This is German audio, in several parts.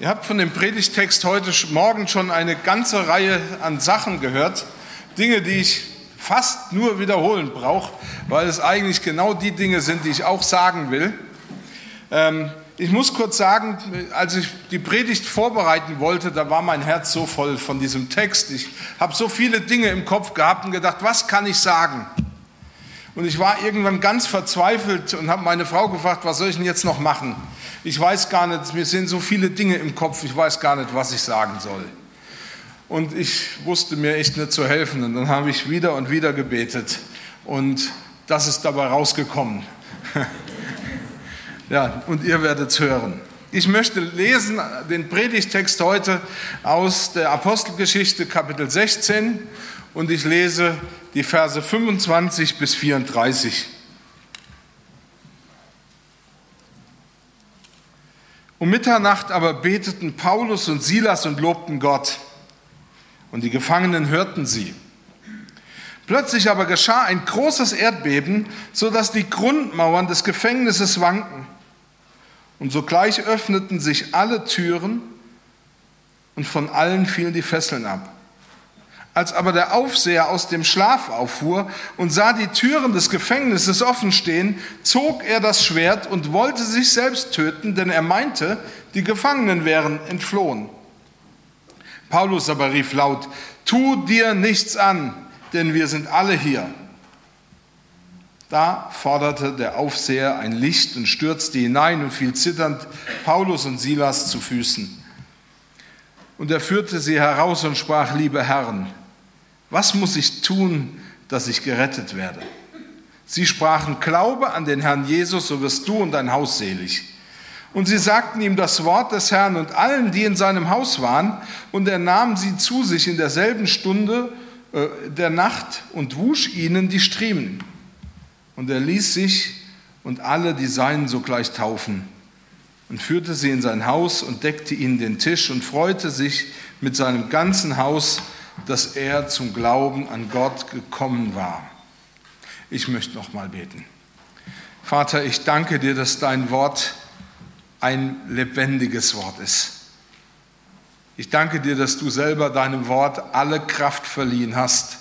Ihr habt von dem Predigtext heute Morgen schon eine ganze Reihe an Sachen gehört, Dinge, die ich fast nur wiederholen brauche, weil es eigentlich genau die Dinge sind, die ich auch sagen will. Ähm, ich muss kurz sagen, als ich die Predigt vorbereiten wollte, da war mein Herz so voll von diesem Text. Ich habe so viele Dinge im Kopf gehabt und gedacht, was kann ich sagen? Und ich war irgendwann ganz verzweifelt und habe meine Frau gefragt, was soll ich denn jetzt noch machen? Ich weiß gar nicht, mir sind so viele Dinge im Kopf, ich weiß gar nicht, was ich sagen soll. Und ich wusste mir echt nicht zu helfen. Und dann habe ich wieder und wieder gebetet. Und das ist dabei rausgekommen. ja, und ihr werdet es hören. Ich möchte lesen den Predigtext heute aus der Apostelgeschichte Kapitel 16 und ich lese die Verse 25 bis 34. Um Mitternacht aber beteten Paulus und Silas und lobten Gott. Und die Gefangenen hörten sie. Plötzlich aber geschah ein großes Erdbeben, so dass die Grundmauern des Gefängnisses wanken. Und sogleich öffneten sich alle Türen und von allen fielen die Fesseln ab. Als aber der Aufseher aus dem Schlaf auffuhr und sah die Türen des Gefängnisses offen stehen, zog er das Schwert und wollte sich selbst töten, denn er meinte, die Gefangenen wären entflohen. Paulus aber rief laut, tu dir nichts an, denn wir sind alle hier. Da forderte der Aufseher ein Licht und stürzte hinein und fiel zitternd Paulus und Silas zu Füßen. Und er führte sie heraus und sprach, liebe Herren, was muss ich tun, dass ich gerettet werde? Sie sprachen, Glaube an den Herrn Jesus, so wirst du und dein Haus selig. Und sie sagten ihm das Wort des Herrn und allen, die in seinem Haus waren, und er nahm sie zu sich in derselben Stunde äh, der Nacht und wusch ihnen die Striemen. Und er ließ sich und alle die Seinen sogleich taufen und führte sie in sein Haus und deckte ihnen den Tisch und freute sich mit seinem ganzen Haus, dass er zum Glauben an Gott gekommen war. Ich möchte noch mal beten. Vater, ich danke dir, dass dein Wort ein lebendiges Wort ist. Ich danke dir, dass du selber deinem Wort alle Kraft verliehen hast,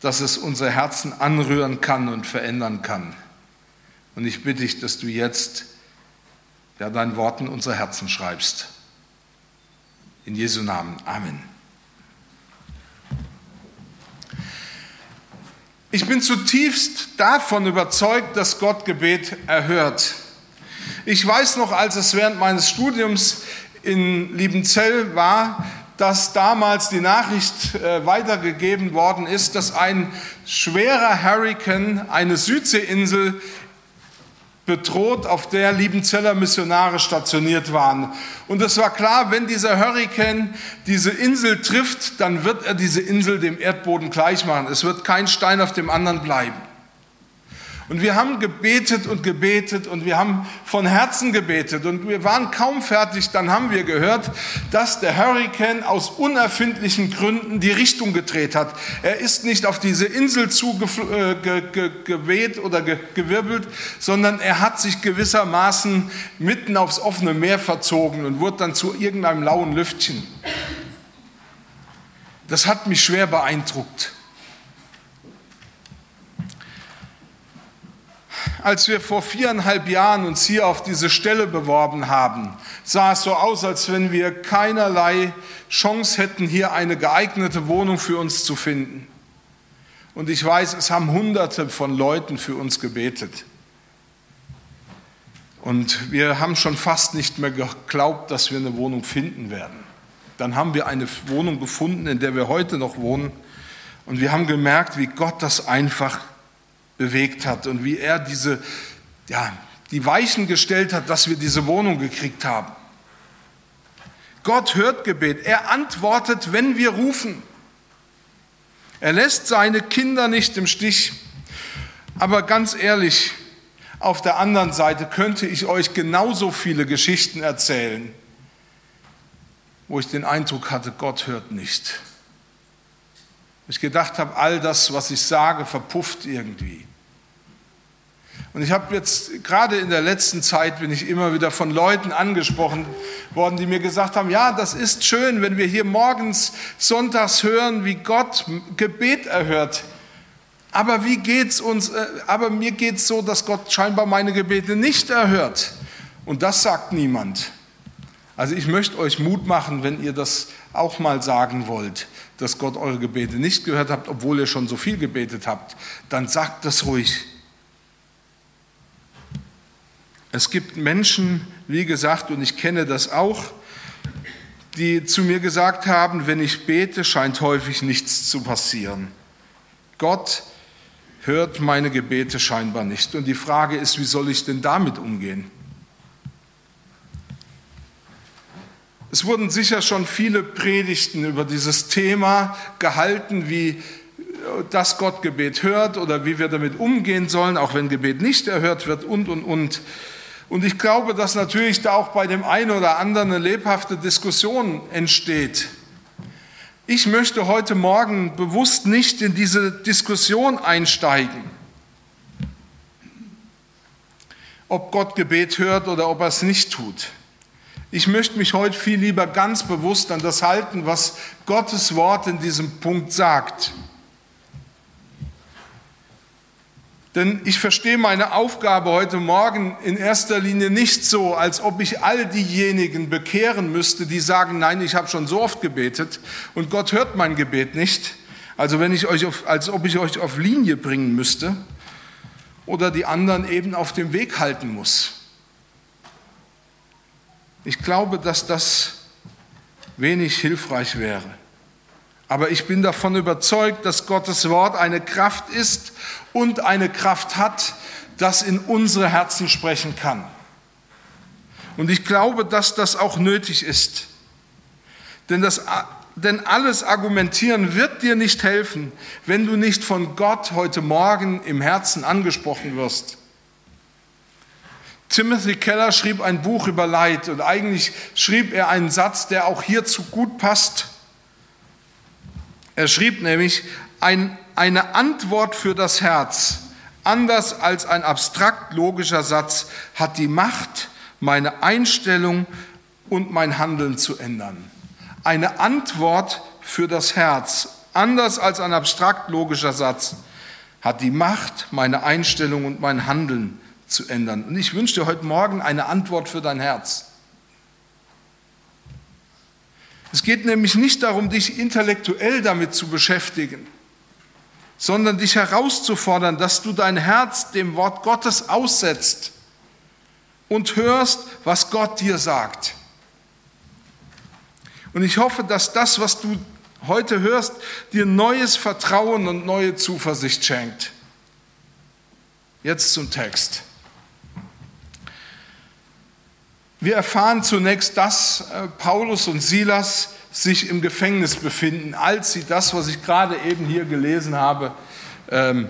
dass es unsere Herzen anrühren kann und verändern kann. Und ich bitte dich, dass du jetzt ja, dein Wort in unsere Herzen schreibst. In Jesu Namen. Amen. Ich bin zutiefst davon überzeugt, dass Gott Gebet erhört. Ich weiß noch, als es während meines Studiums in Liebenzell war, dass damals die Nachricht äh, weitergegeben worden ist, dass ein schwerer Hurrikan eine Südseeinsel bedroht, auf der Liebenzeller Missionare stationiert waren. Und es war klar, wenn dieser Hurrikan diese Insel trifft, dann wird er diese Insel dem Erdboden gleich machen. Es wird kein Stein auf dem anderen bleiben. Und wir haben gebetet und gebetet und wir haben von Herzen gebetet und wir waren kaum fertig, dann haben wir gehört, dass der Hurrikan aus unerfindlichen Gründen die Richtung gedreht hat. Er ist nicht auf diese Insel zugeweht oder gewirbelt, sondern er hat sich gewissermaßen mitten aufs offene Meer verzogen und wurde dann zu irgendeinem lauen Lüftchen. Das hat mich schwer beeindruckt. Als wir vor viereinhalb Jahren uns hier auf diese Stelle beworben haben, sah es so aus, als wenn wir keinerlei Chance hätten, hier eine geeignete Wohnung für uns zu finden. Und ich weiß, es haben Hunderte von Leuten für uns gebetet. Und wir haben schon fast nicht mehr geglaubt, dass wir eine Wohnung finden werden. Dann haben wir eine Wohnung gefunden, in der wir heute noch wohnen. Und wir haben gemerkt, wie Gott das einfach bewegt hat und wie er diese, ja, die Weichen gestellt hat, dass wir diese Wohnung gekriegt haben. Gott hört Gebet. Er antwortet, wenn wir rufen. Er lässt seine Kinder nicht im Stich. Aber ganz ehrlich, auf der anderen Seite könnte ich euch genauso viele Geschichten erzählen, wo ich den Eindruck hatte, Gott hört nicht. Ich gedacht habe, all das, was ich sage, verpufft irgendwie. Und ich habe jetzt gerade in der letzten Zeit bin ich immer wieder von Leuten angesprochen worden, die mir gesagt haben, ja, das ist schön, wenn wir hier morgens, sonntags hören, wie Gott Gebet erhört. Aber wie geht's uns? Äh, aber mir geht's so, dass Gott scheinbar meine Gebete nicht erhört. Und das sagt niemand. Also ich möchte euch Mut machen, wenn ihr das auch mal sagen wollt, dass Gott eure Gebete nicht gehört habt, obwohl ihr schon so viel gebetet habt, dann sagt das ruhig. Es gibt Menschen, wie gesagt, und ich kenne das auch, die zu mir gesagt haben, wenn ich bete, scheint häufig nichts zu passieren. Gott hört meine Gebete scheinbar nicht. Und die Frage ist, wie soll ich denn damit umgehen? Es wurden sicher schon viele Predigten über dieses Thema gehalten, wie das Gott Gebet hört oder wie wir damit umgehen sollen, auch wenn Gebet nicht erhört wird und, und, und. Und ich glaube, dass natürlich da auch bei dem einen oder anderen eine lebhafte Diskussion entsteht. Ich möchte heute Morgen bewusst nicht in diese Diskussion einsteigen, ob Gott Gebet hört oder ob er es nicht tut. Ich möchte mich heute viel lieber ganz bewusst an das halten, was Gottes Wort in diesem Punkt sagt. Denn ich verstehe meine Aufgabe heute Morgen in erster Linie nicht so, als ob ich all diejenigen bekehren müsste, die sagen, nein, ich habe schon so oft gebetet und Gott hört mein Gebet nicht. Also wenn ich euch auf, als ob ich euch auf Linie bringen müsste oder die anderen eben auf dem Weg halten muss. Ich glaube, dass das wenig hilfreich wäre. Aber ich bin davon überzeugt, dass Gottes Wort eine Kraft ist und eine Kraft hat, das in unsere Herzen sprechen kann. Und ich glaube, dass das auch nötig ist. Denn, das, denn alles Argumentieren wird dir nicht helfen, wenn du nicht von Gott heute Morgen im Herzen angesprochen wirst. Timothy Keller schrieb ein Buch über Leid und eigentlich schrieb er einen Satz, der auch hierzu gut passt. Er schrieb nämlich, ein, eine Antwort für das Herz, anders als ein abstrakt logischer Satz, hat die Macht, meine Einstellung und mein Handeln zu ändern. Eine Antwort für das Herz, anders als ein abstrakt logischer Satz, hat die Macht, meine Einstellung und mein Handeln zu ändern. Und ich wünsche dir heute Morgen eine Antwort für dein Herz. Es geht nämlich nicht darum, dich intellektuell damit zu beschäftigen, sondern dich herauszufordern, dass du dein Herz dem Wort Gottes aussetzt und hörst, was Gott dir sagt. Und ich hoffe, dass das, was du heute hörst, dir neues Vertrauen und neue Zuversicht schenkt. Jetzt zum Text. Wir erfahren zunächst, dass äh, Paulus und Silas sich im Gefängnis befinden, als sie das, was ich gerade eben hier gelesen habe, ähm,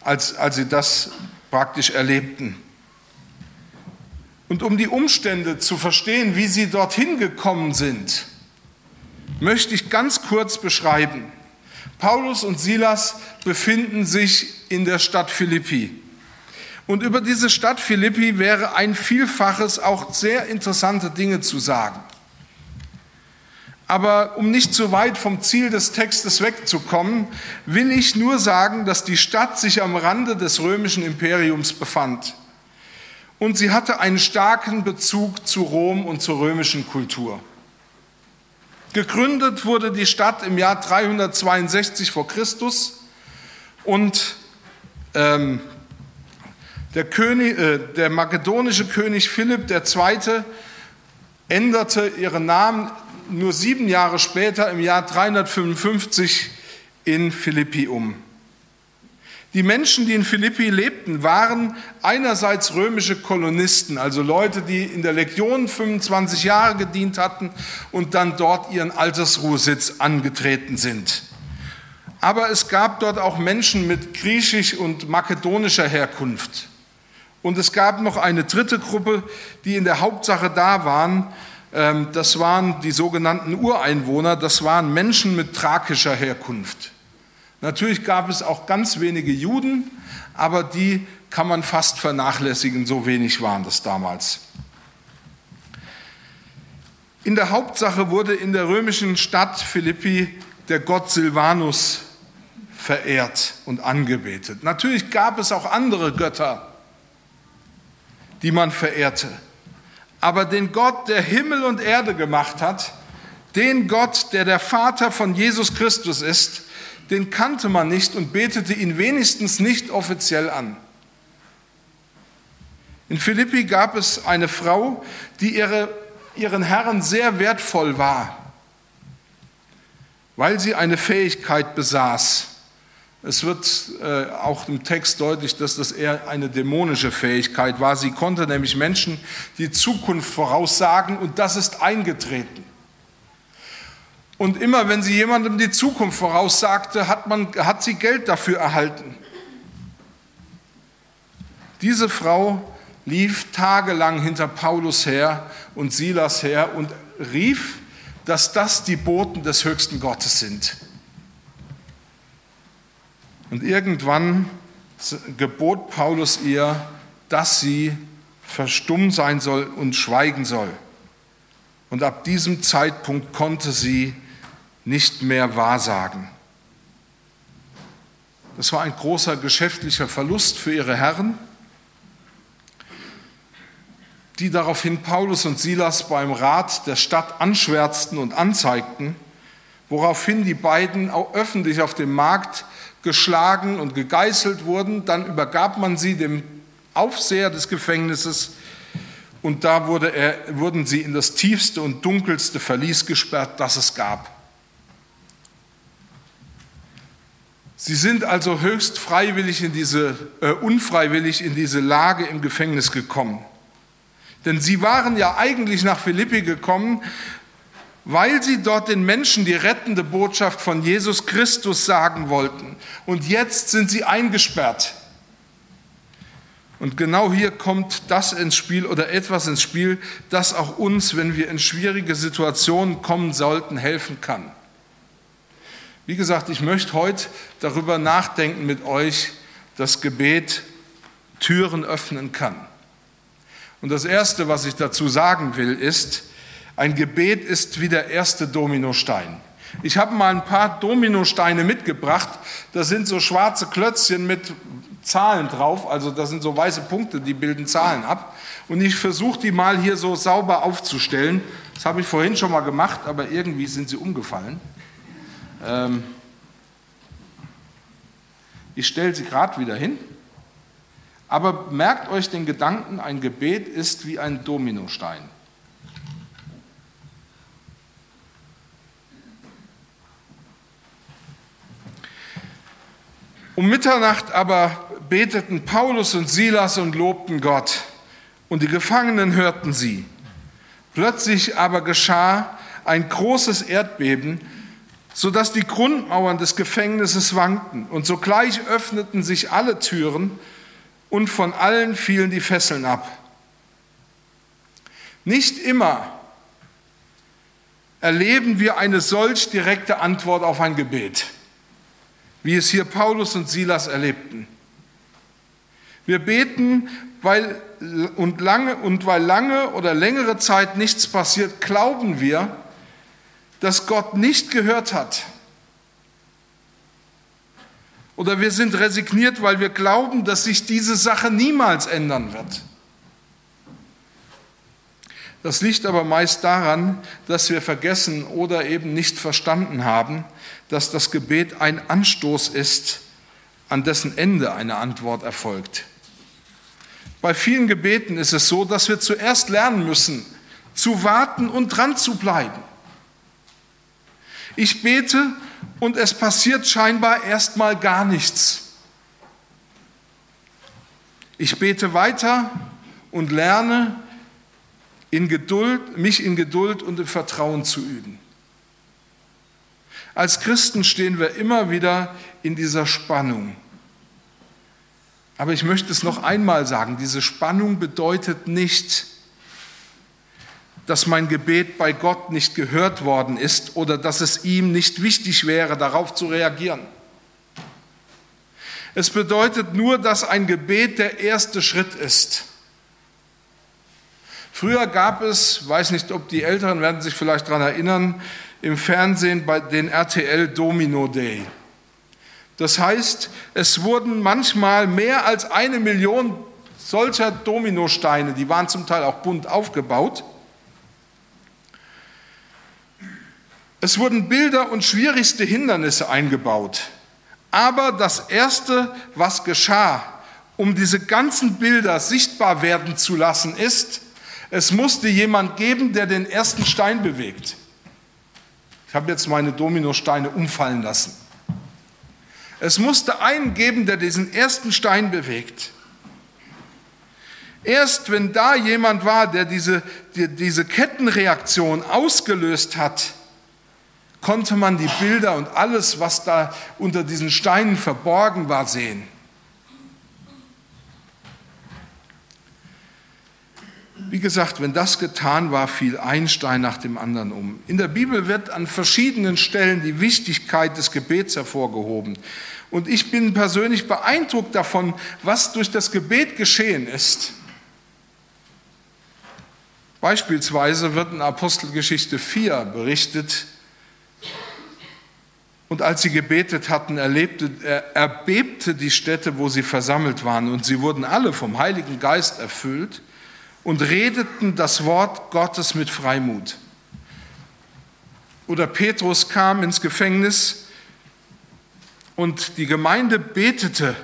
als, als sie das praktisch erlebten. Und um die Umstände zu verstehen, wie sie dorthin gekommen sind, möchte ich ganz kurz beschreiben. Paulus und Silas befinden sich in der Stadt Philippi. Und über diese Stadt Philippi wäre ein Vielfaches auch sehr interessante Dinge zu sagen. Aber um nicht zu weit vom Ziel des Textes wegzukommen, will ich nur sagen, dass die Stadt sich am Rande des römischen Imperiums befand. Und sie hatte einen starken Bezug zu Rom und zur römischen Kultur. Gegründet wurde die Stadt im Jahr 362 vor Christus und ähm, der, König, äh, der makedonische König Philipp II. änderte ihren Namen nur sieben Jahre später, im Jahr 355, in Philippi um. Die Menschen, die in Philippi lebten, waren einerseits römische Kolonisten, also Leute, die in der Legion 25 Jahre gedient hatten und dann dort ihren Altersruhesitz angetreten sind. Aber es gab dort auch Menschen mit griechisch und makedonischer Herkunft. Und es gab noch eine dritte Gruppe, die in der Hauptsache da waren. Ähm, das waren die sogenannten Ureinwohner, das waren Menschen mit thrakischer Herkunft. Natürlich gab es auch ganz wenige Juden, aber die kann man fast vernachlässigen, so wenig waren das damals. In der Hauptsache wurde in der römischen Stadt Philippi der Gott Silvanus verehrt und angebetet. Natürlich gab es auch andere Götter, die man verehrte. Aber den Gott, der Himmel und Erde gemacht hat, den Gott, der der Vater von Jesus Christus ist, den kannte man nicht und betete ihn wenigstens nicht offiziell an. In Philippi gab es eine Frau, die ihre, ihren Herren sehr wertvoll war, weil sie eine Fähigkeit besaß. Es wird äh, auch im Text deutlich, dass das eher eine dämonische Fähigkeit war. Sie konnte nämlich Menschen die Zukunft voraussagen und das ist eingetreten. Und immer wenn sie jemandem die Zukunft voraussagte, hat, man, hat sie Geld dafür erhalten. Diese Frau lief tagelang hinter Paulus her und Silas her und rief, dass das die Boten des höchsten Gottes sind. Und irgendwann gebot Paulus ihr, dass sie verstummt sein soll und schweigen soll. Und ab diesem Zeitpunkt konnte sie nicht mehr wahrsagen. Das war ein großer geschäftlicher Verlust für ihre Herren, die daraufhin Paulus und Silas beim Rat der Stadt anschwärzten und anzeigten, woraufhin die beiden auch öffentlich auf dem Markt geschlagen und gegeißelt wurden. Dann übergab man sie dem Aufseher des Gefängnisses und da wurde er, wurden sie in das tiefste und dunkelste Verlies gesperrt, das es gab. Sie sind also höchst freiwillig in diese, äh, unfreiwillig in diese Lage im Gefängnis gekommen. Denn sie waren ja eigentlich nach Philippi gekommen, weil sie dort den Menschen die rettende Botschaft von Jesus Christus sagen wollten. Und jetzt sind sie eingesperrt. Und genau hier kommt das ins Spiel oder etwas ins Spiel, das auch uns, wenn wir in schwierige Situationen kommen sollten, helfen kann. Wie gesagt, ich möchte heute darüber nachdenken mit euch, dass Gebet Türen öffnen kann. Und das Erste, was ich dazu sagen will, ist, ein Gebet ist wie der erste Dominostein. Ich habe mal ein paar Dominosteine mitgebracht. Das sind so schwarze Klötzchen mit Zahlen drauf. Also das sind so weiße Punkte, die bilden Zahlen ab. Und ich versuche die mal hier so sauber aufzustellen. Das habe ich vorhin schon mal gemacht, aber irgendwie sind sie umgefallen. Ähm, ich stelle sie gerade wieder hin. Aber merkt euch den Gedanken, ein Gebet ist wie ein Dominostein. Um Mitternacht aber beteten Paulus und Silas und lobten Gott, und die Gefangenen hörten sie. Plötzlich aber geschah ein großes Erdbeben, sodass die Grundmauern des Gefängnisses wankten und sogleich öffneten sich alle Türen und von allen fielen die Fesseln ab. Nicht immer erleben wir eine solch direkte Antwort auf ein Gebet, wie es hier Paulus und Silas erlebten. Wir beten, weil und lange und weil lange oder längere Zeit nichts passiert, glauben wir, das Gott nicht gehört hat. Oder wir sind resigniert, weil wir glauben, dass sich diese Sache niemals ändern wird. Das liegt aber meist daran, dass wir vergessen oder eben nicht verstanden haben, dass das Gebet ein Anstoß ist, an dessen Ende eine Antwort erfolgt. Bei vielen Gebeten ist es so, dass wir zuerst lernen müssen, zu warten und dran zu bleiben. Ich bete und es passiert scheinbar erstmal gar nichts. Ich bete weiter und lerne, in Geduld, mich in Geduld und im Vertrauen zu üben. Als Christen stehen wir immer wieder in dieser Spannung. Aber ich möchte es noch einmal sagen, diese Spannung bedeutet nicht, dass mein Gebet bei Gott nicht gehört worden ist oder dass es ihm nicht wichtig wäre, darauf zu reagieren. Es bedeutet nur, dass ein Gebet der erste Schritt ist. Früher gab es, weiß nicht, ob die Älteren werden sich vielleicht daran erinnern, im Fernsehen bei den RTL Domino Day. Das heißt, es wurden manchmal mehr als eine Million solcher Dominosteine, die waren zum Teil auch bunt aufgebaut. Es wurden Bilder und schwierigste Hindernisse eingebaut. Aber das Erste, was geschah, um diese ganzen Bilder sichtbar werden zu lassen, ist, es musste jemand geben, der den ersten Stein bewegt. Ich habe jetzt meine Dominosteine umfallen lassen. Es musste einen geben, der diesen ersten Stein bewegt. Erst wenn da jemand war, der diese, die, diese Kettenreaktion ausgelöst hat, konnte man die Bilder und alles, was da unter diesen Steinen verborgen war, sehen. Wie gesagt, wenn das getan war, fiel ein Stein nach dem anderen um. In der Bibel wird an verschiedenen Stellen die Wichtigkeit des Gebets hervorgehoben. Und ich bin persönlich beeindruckt davon, was durch das Gebet geschehen ist. Beispielsweise wird in Apostelgeschichte 4 berichtet, und als sie gebetet hatten, erlebte, erbebte die Stätte, wo sie versammelt waren, und sie wurden alle vom Heiligen Geist erfüllt und redeten das Wort Gottes mit Freimut. Oder Petrus kam ins Gefängnis und die Gemeinde betete.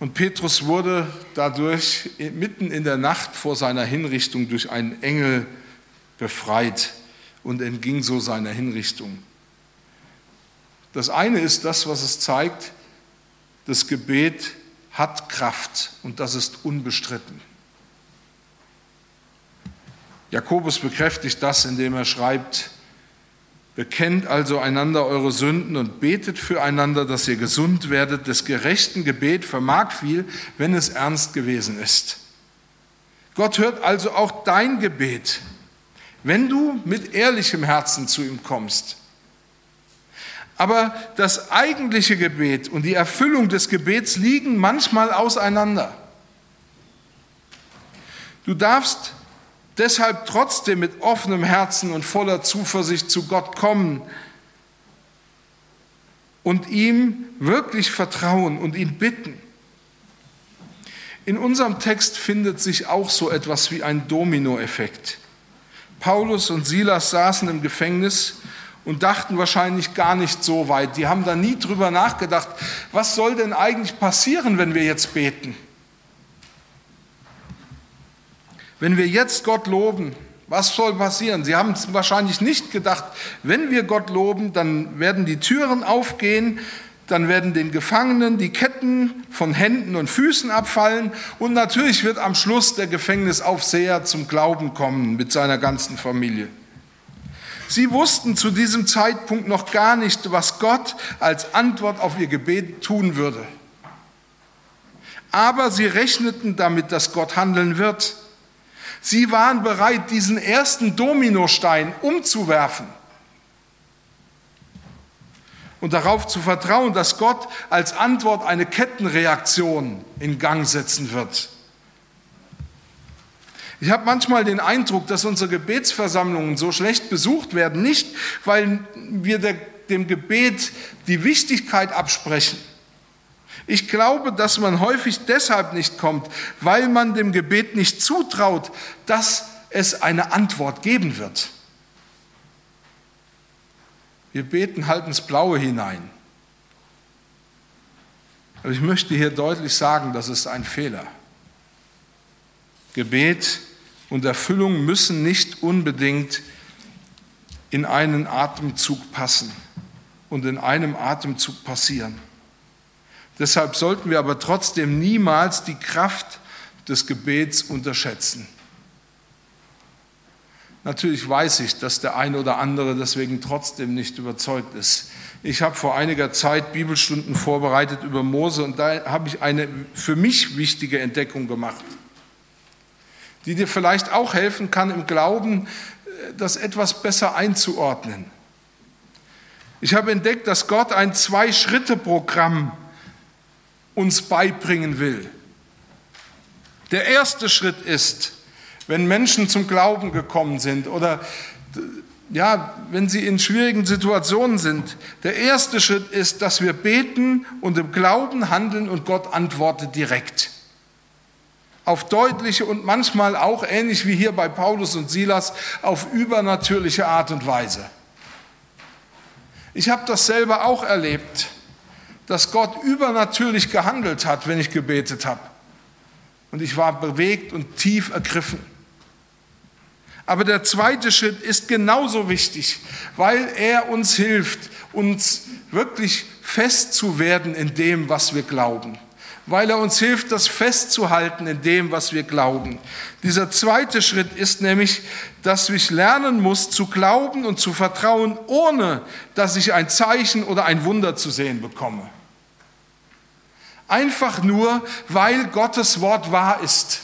Und Petrus wurde dadurch mitten in der Nacht vor seiner Hinrichtung durch einen Engel befreit und entging so seiner Hinrichtung. Das eine ist das, was es zeigt, das Gebet hat Kraft und das ist unbestritten. Jakobus bekräftigt das, indem er schreibt, Bekennt also einander eure Sünden und betet füreinander, dass ihr gesund werdet. Des gerechten Gebet vermag viel, wenn es ernst gewesen ist. Gott hört also auch dein Gebet, wenn du mit ehrlichem Herzen zu ihm kommst. Aber das eigentliche Gebet und die Erfüllung des Gebets liegen manchmal auseinander. Du darfst deshalb trotzdem mit offenem Herzen und voller Zuversicht zu Gott kommen und ihm wirklich vertrauen und ihn bitten. In unserem Text findet sich auch so etwas wie ein Dominoeffekt. Paulus und Silas saßen im Gefängnis und dachten wahrscheinlich gar nicht so weit. Die haben da nie drüber nachgedacht, was soll denn eigentlich passieren, wenn wir jetzt beten? Wenn wir jetzt Gott loben, was soll passieren? Sie haben wahrscheinlich nicht gedacht, wenn wir Gott loben, dann werden die Türen aufgehen, dann werden den Gefangenen die Ketten von Händen und Füßen abfallen und natürlich wird am Schluss der Gefängnisaufseher zum Glauben kommen mit seiner ganzen Familie. Sie wussten zu diesem Zeitpunkt noch gar nicht, was Gott als Antwort auf ihr Gebet tun würde. Aber sie rechneten damit, dass Gott handeln wird. Sie waren bereit, diesen ersten Dominostein umzuwerfen und darauf zu vertrauen, dass Gott als Antwort eine Kettenreaktion in Gang setzen wird. Ich habe manchmal den Eindruck, dass unsere Gebetsversammlungen so schlecht besucht werden, nicht weil wir der, dem Gebet die Wichtigkeit absprechen. Ich glaube, dass man häufig deshalb nicht kommt, weil man dem Gebet nicht zutraut, dass es eine Antwort geben wird. Wir beten halt ins Blaue hinein. Aber ich möchte hier deutlich sagen, das ist ein Fehler. Gebet und Erfüllung müssen nicht unbedingt in einen Atemzug passen und in einem Atemzug passieren. Deshalb sollten wir aber trotzdem niemals die Kraft des Gebets unterschätzen. Natürlich weiß ich, dass der eine oder andere deswegen trotzdem nicht überzeugt ist. Ich habe vor einiger Zeit Bibelstunden vorbereitet über Mose und da habe ich eine für mich wichtige Entdeckung gemacht die dir vielleicht auch helfen kann, im Glauben äh, das etwas besser einzuordnen. Ich habe entdeckt, dass Gott ein Zwei-Schritte-Programm uns beibringen will. Der erste Schritt ist, wenn Menschen zum Glauben gekommen sind oder ja, wenn sie in schwierigen Situationen sind. Der erste Schritt ist, dass wir beten und im Glauben handeln und Gott antwortet direkt. Auf deutliche und manchmal auch ähnlich wie hier bei Paulus und Silas auf übernatürliche Art und Weise. Ich habe das selber auch erlebt, dass Gott übernatürlich gehandelt hat, wenn ich gebetet habe. Und ich war bewegt und tief ergriffen. Aber der zweite Schritt ist genauso wichtig, weil er uns hilft, uns wirklich fest zu werden in dem, was wir glauben. Weil er uns hilft, das festzuhalten in dem, was wir glauben. Dieser zweite Schritt ist nämlich, dass ich lernen muss zu glauben und zu vertrauen, ohne dass ich ein Zeichen oder ein Wunder zu sehen bekomme. Einfach nur, weil Gottes Wort wahr ist,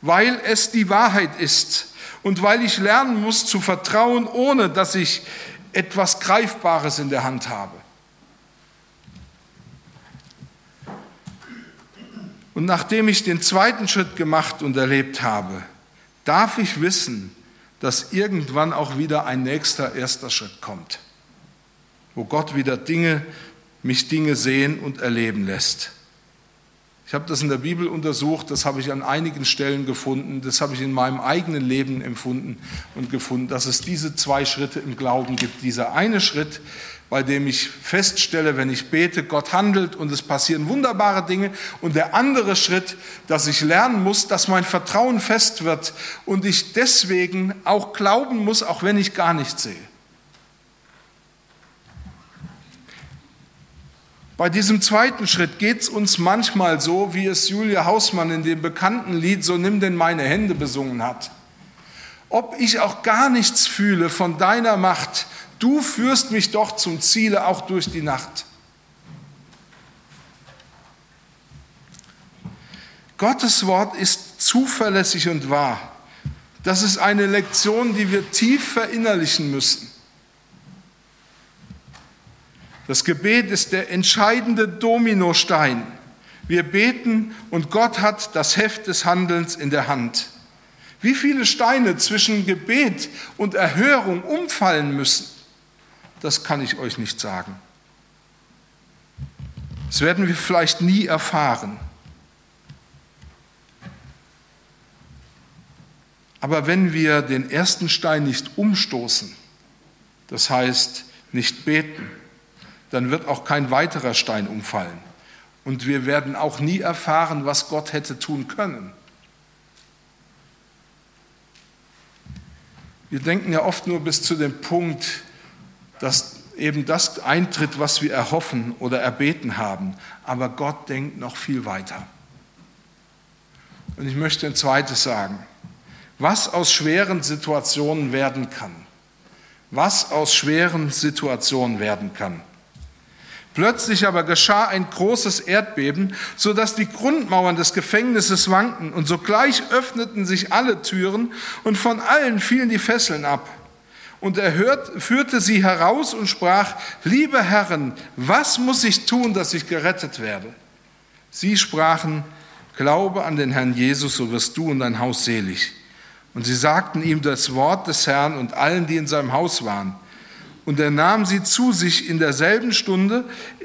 weil es die Wahrheit ist und weil ich lernen muss zu vertrauen, ohne dass ich etwas Greifbares in der Hand habe. Und nachdem ich den zweiten Schritt gemacht und erlebt habe, darf ich wissen, dass irgendwann auch wieder ein nächster erster Schritt kommt, wo Gott wieder Dinge, mich Dinge sehen und erleben lässt. Ich habe das in der Bibel untersucht, das habe ich an einigen Stellen gefunden, das habe ich in meinem eigenen Leben empfunden und gefunden, dass es diese zwei Schritte im Glauben gibt. Dieser eine Schritt, bei dem ich feststelle, wenn ich bete, Gott handelt und es passieren wunderbare Dinge. Und der andere Schritt, dass ich lernen muss, dass mein Vertrauen fest wird und ich deswegen auch glauben muss, auch wenn ich gar nichts sehe. Bei diesem zweiten Schritt geht es uns manchmal so, wie es Julia Hausmann in dem bekannten Lied So nimm denn meine Hände besungen hat. Ob ich auch gar nichts fühle von deiner Macht, du führst mich doch zum Ziele auch durch die Nacht. Gottes Wort ist zuverlässig und wahr. Das ist eine Lektion, die wir tief verinnerlichen müssen. Das Gebet ist der entscheidende Dominostein. Wir beten und Gott hat das Heft des Handelns in der Hand. Wie viele Steine zwischen Gebet und Erhörung umfallen müssen, das kann ich euch nicht sagen. Das werden wir vielleicht nie erfahren. Aber wenn wir den ersten Stein nicht umstoßen, das heißt nicht beten, dann wird auch kein weiterer Stein umfallen. Und wir werden auch nie erfahren, was Gott hätte tun können. Wir denken ja oft nur bis zu dem Punkt, dass eben das eintritt, was wir erhoffen oder erbeten haben. Aber Gott denkt noch viel weiter. Und ich möchte ein zweites sagen. Was aus schweren Situationen werden kann. Was aus schweren Situationen werden kann. Plötzlich aber geschah ein großes Erdbeben, so dass die Grundmauern des Gefängnisses wankten und sogleich öffneten sich alle Türen und von allen fielen die Fesseln ab. Und er hört, führte sie heraus und sprach, liebe Herren, was muss ich tun, dass ich gerettet werde? Sie sprachen, glaube an den Herrn Jesus, so wirst du und dein Haus selig. Und sie sagten ihm das Wort des Herrn und allen, die in seinem Haus waren. Und er nahm sie zu sich in derselben Stunde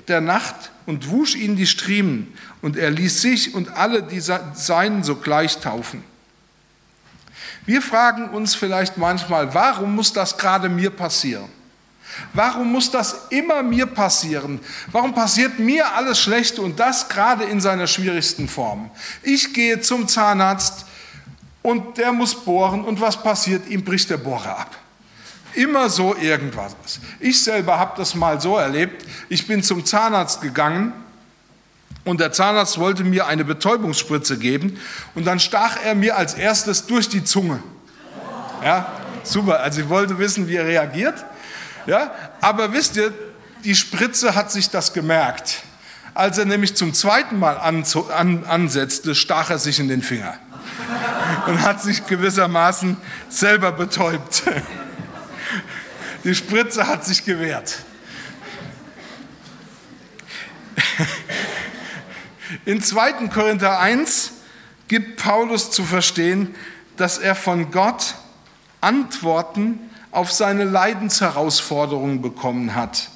der Nacht und wusch ihnen die Striemen. Und er ließ sich und alle die Seinen sogleich taufen. Wir fragen uns vielleicht manchmal, warum muss das gerade mir passieren? Warum muss das immer mir passieren? Warum passiert mir alles Schlechte und das gerade in seiner schwierigsten Form? Ich gehe zum Zahnarzt und der muss bohren und was passiert? Ihm bricht der Bohrer ab. Immer so irgendwas. Ich selber habe das mal so erlebt. Ich bin zum Zahnarzt gegangen und der Zahnarzt wollte mir eine Betäubungsspritze geben und dann stach er mir als erstes durch die Zunge. Ja, super. Also ich wollte wissen, wie er reagiert. Ja, aber wisst ihr, die Spritze hat sich das gemerkt. Als er nämlich zum zweiten Mal an, an, ansetzte, stach er sich in den Finger und hat sich gewissermaßen selber betäubt. Die Spritze hat sich gewehrt. In 2. Korinther 1 gibt Paulus zu verstehen, dass er von Gott Antworten auf seine Leidensherausforderungen bekommen hat.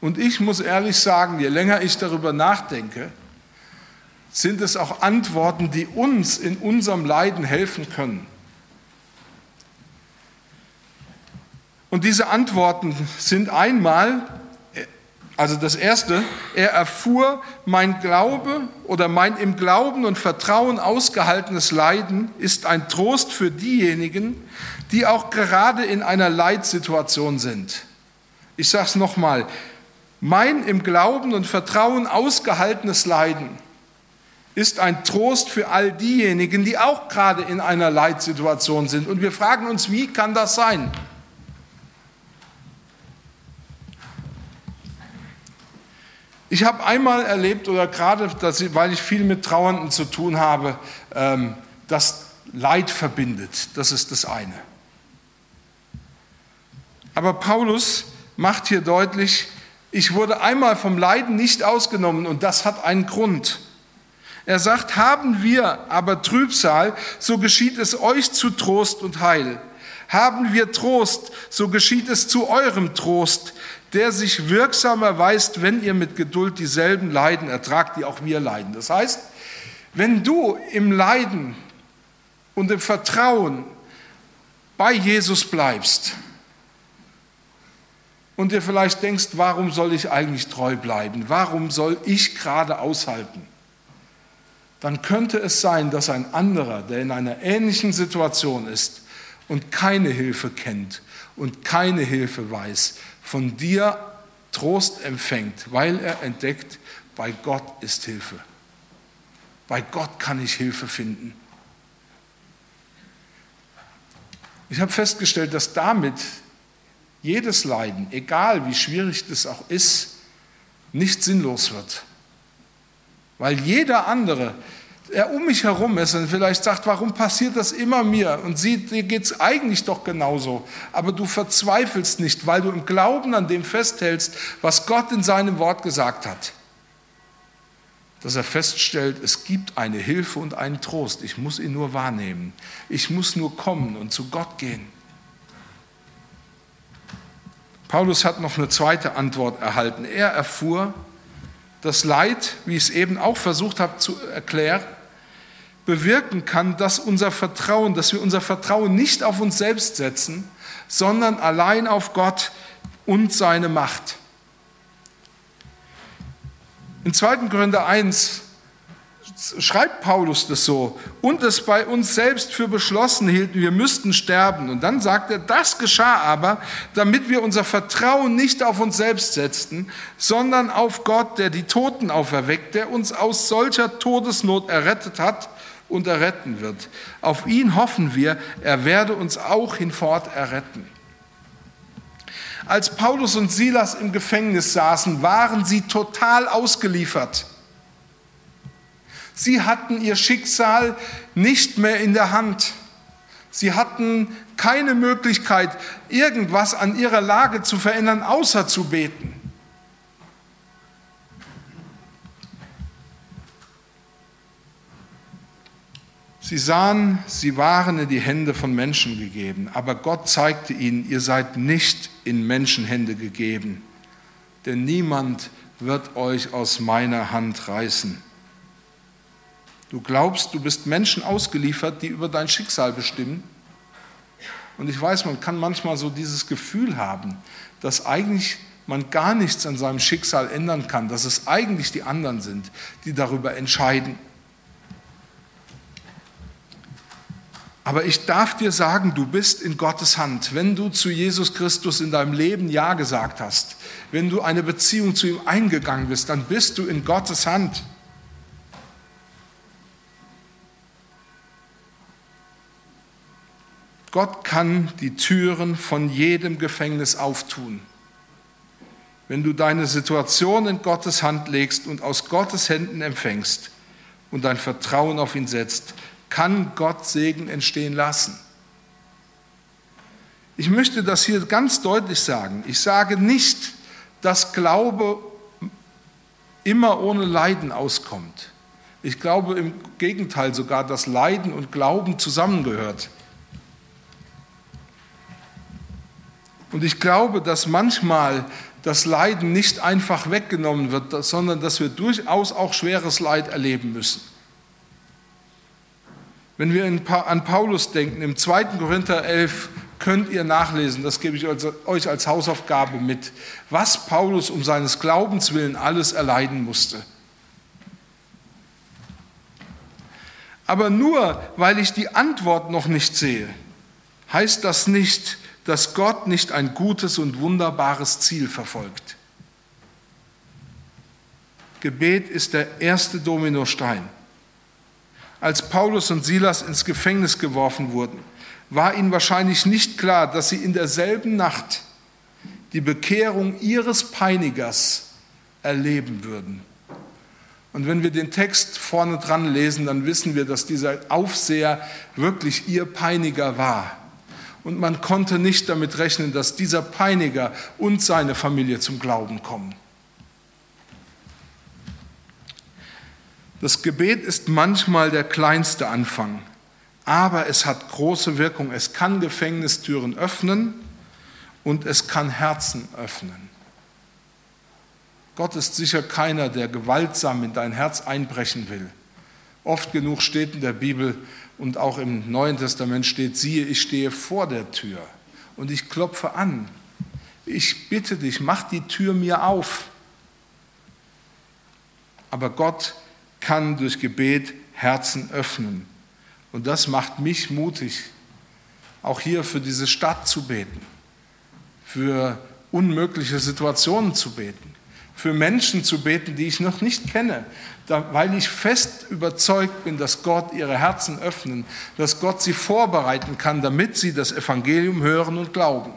Und ich muss ehrlich sagen, je länger ich darüber nachdenke, sind es auch Antworten, die uns in unserem Leiden helfen können. Und diese Antworten sind einmal, also das erste, er erfuhr, mein Glaube oder mein im Glauben und Vertrauen ausgehaltenes Leiden ist ein Trost für diejenigen, die auch gerade in einer Leidsituation sind. Ich sage es nochmal, mein im Glauben und Vertrauen ausgehaltenes Leiden ist ein Trost für all diejenigen, die auch gerade in einer Leidsituation sind. Und wir fragen uns, wie kann das sein? Ich habe einmal erlebt, oder gerade, weil ich viel mit Trauernden zu tun habe, ähm, dass Leid verbindet. Das ist das eine. Aber Paulus macht hier deutlich, ich wurde einmal vom Leiden nicht ausgenommen und das hat einen Grund. Er sagt, haben wir aber Trübsal, so geschieht es euch zu Trost und Heil. Haben wir Trost, so geschieht es zu eurem Trost, der sich wirksam erweist, wenn ihr mit Geduld dieselben Leiden ertragt, die auch wir leiden. Das heißt, wenn du im Leiden und im Vertrauen bei Jesus bleibst und dir vielleicht denkst, warum soll ich eigentlich treu bleiben? Warum soll ich gerade aushalten? Dann könnte es sein, dass ein anderer, der in einer ähnlichen Situation ist und keine Hilfe kennt und keine Hilfe weiß, von dir Trost empfängt, weil er entdeckt, bei Gott ist Hilfe. Bei Gott kann ich Hilfe finden. Ich habe festgestellt, dass damit jedes Leiden, egal wie schwierig das auch ist, nicht sinnlos wird. Weil jeder andere, er um mich herum ist und vielleicht sagt, warum passiert das immer mir? Und sieht, dir geht es eigentlich doch genauso. Aber du verzweifelst nicht, weil du im Glauben an dem festhältst, was Gott in seinem Wort gesagt hat. Dass er feststellt, es gibt eine Hilfe und einen Trost. Ich muss ihn nur wahrnehmen. Ich muss nur kommen und zu Gott gehen. Paulus hat noch eine zweite Antwort erhalten. Er erfuhr, das Leid, wie ich es eben auch versucht habe zu erklären, bewirken kann, dass unser Vertrauen, dass wir unser Vertrauen nicht auf uns selbst setzen, sondern allein auf Gott und seine Macht. In 2. Korinther 1 schreibt Paulus das so, und es bei uns selbst für beschlossen hielten, wir müssten sterben. Und dann sagt er, das geschah aber, damit wir unser Vertrauen nicht auf uns selbst setzten, sondern auf Gott, der die Toten auferweckt, der uns aus solcher Todesnot errettet hat und erretten wird. Auf ihn hoffen wir, er werde uns auch hinfort erretten. Als Paulus und Silas im Gefängnis saßen, waren sie total ausgeliefert. Sie hatten ihr Schicksal nicht mehr in der Hand. Sie hatten keine Möglichkeit, irgendwas an ihrer Lage zu verändern, außer zu beten. Sie sahen, sie waren in die Hände von Menschen gegeben, aber Gott zeigte ihnen, ihr seid nicht in Menschenhände gegeben, denn niemand wird euch aus meiner Hand reißen. Du glaubst, du bist Menschen ausgeliefert, die über dein Schicksal bestimmen. Und ich weiß, man kann manchmal so dieses Gefühl haben, dass eigentlich man gar nichts an seinem Schicksal ändern kann, dass es eigentlich die anderen sind, die darüber entscheiden. Aber ich darf dir sagen, du bist in Gottes Hand. Wenn du zu Jesus Christus in deinem Leben Ja gesagt hast, wenn du eine Beziehung zu ihm eingegangen bist, dann bist du in Gottes Hand. Gott kann die Türen von jedem Gefängnis auftun. Wenn du deine Situation in Gottes Hand legst und aus Gottes Händen empfängst und dein Vertrauen auf ihn setzt, kann Gott Segen entstehen lassen. Ich möchte das hier ganz deutlich sagen. Ich sage nicht, dass Glaube immer ohne Leiden auskommt. Ich glaube im Gegenteil sogar, dass Leiden und Glauben zusammengehört. Und ich glaube, dass manchmal das Leiden nicht einfach weggenommen wird, sondern dass wir durchaus auch schweres Leid erleben müssen. Wenn wir an Paulus denken, im 2. Korinther 11 könnt ihr nachlesen, das gebe ich euch als Hausaufgabe mit, was Paulus um seines Glaubens willen alles erleiden musste. Aber nur weil ich die Antwort noch nicht sehe, heißt das nicht, dass Gott nicht ein gutes und wunderbares Ziel verfolgt. Gebet ist der erste Dominostein. Als Paulus und Silas ins Gefängnis geworfen wurden, war ihnen wahrscheinlich nicht klar, dass sie in derselben Nacht die Bekehrung ihres Peinigers erleben würden. Und wenn wir den Text vorne dran lesen, dann wissen wir, dass dieser Aufseher wirklich ihr Peiniger war. Und man konnte nicht damit rechnen, dass dieser Peiniger und seine Familie zum Glauben kommen. Das Gebet ist manchmal der kleinste Anfang, aber es hat große Wirkung. Es kann Gefängnistüren öffnen und es kann Herzen öffnen. Gott ist sicher keiner, der gewaltsam in dein Herz einbrechen will. Oft genug steht in der Bibel und auch im Neuen Testament steht, siehe, ich stehe vor der Tür und ich klopfe an. Ich bitte dich, mach die Tür mir auf. Aber Gott kann durch Gebet Herzen öffnen. Und das macht mich mutig, auch hier für diese Stadt zu beten, für unmögliche Situationen zu beten, für Menschen zu beten, die ich noch nicht kenne, weil ich fest überzeugt bin, dass Gott ihre Herzen öffnen, dass Gott sie vorbereiten kann, damit sie das Evangelium hören und glauben.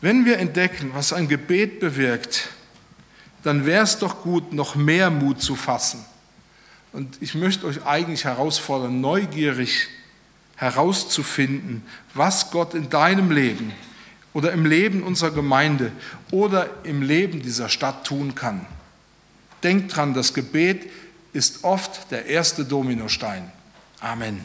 Wenn wir entdecken, was ein Gebet bewirkt, dann wäre es doch gut, noch mehr Mut zu fassen. Und ich möchte euch eigentlich herausfordern, neugierig herauszufinden, was Gott in deinem Leben oder im Leben unserer Gemeinde oder im Leben dieser Stadt tun kann. Denkt dran, das Gebet ist oft der erste Dominostein. Amen.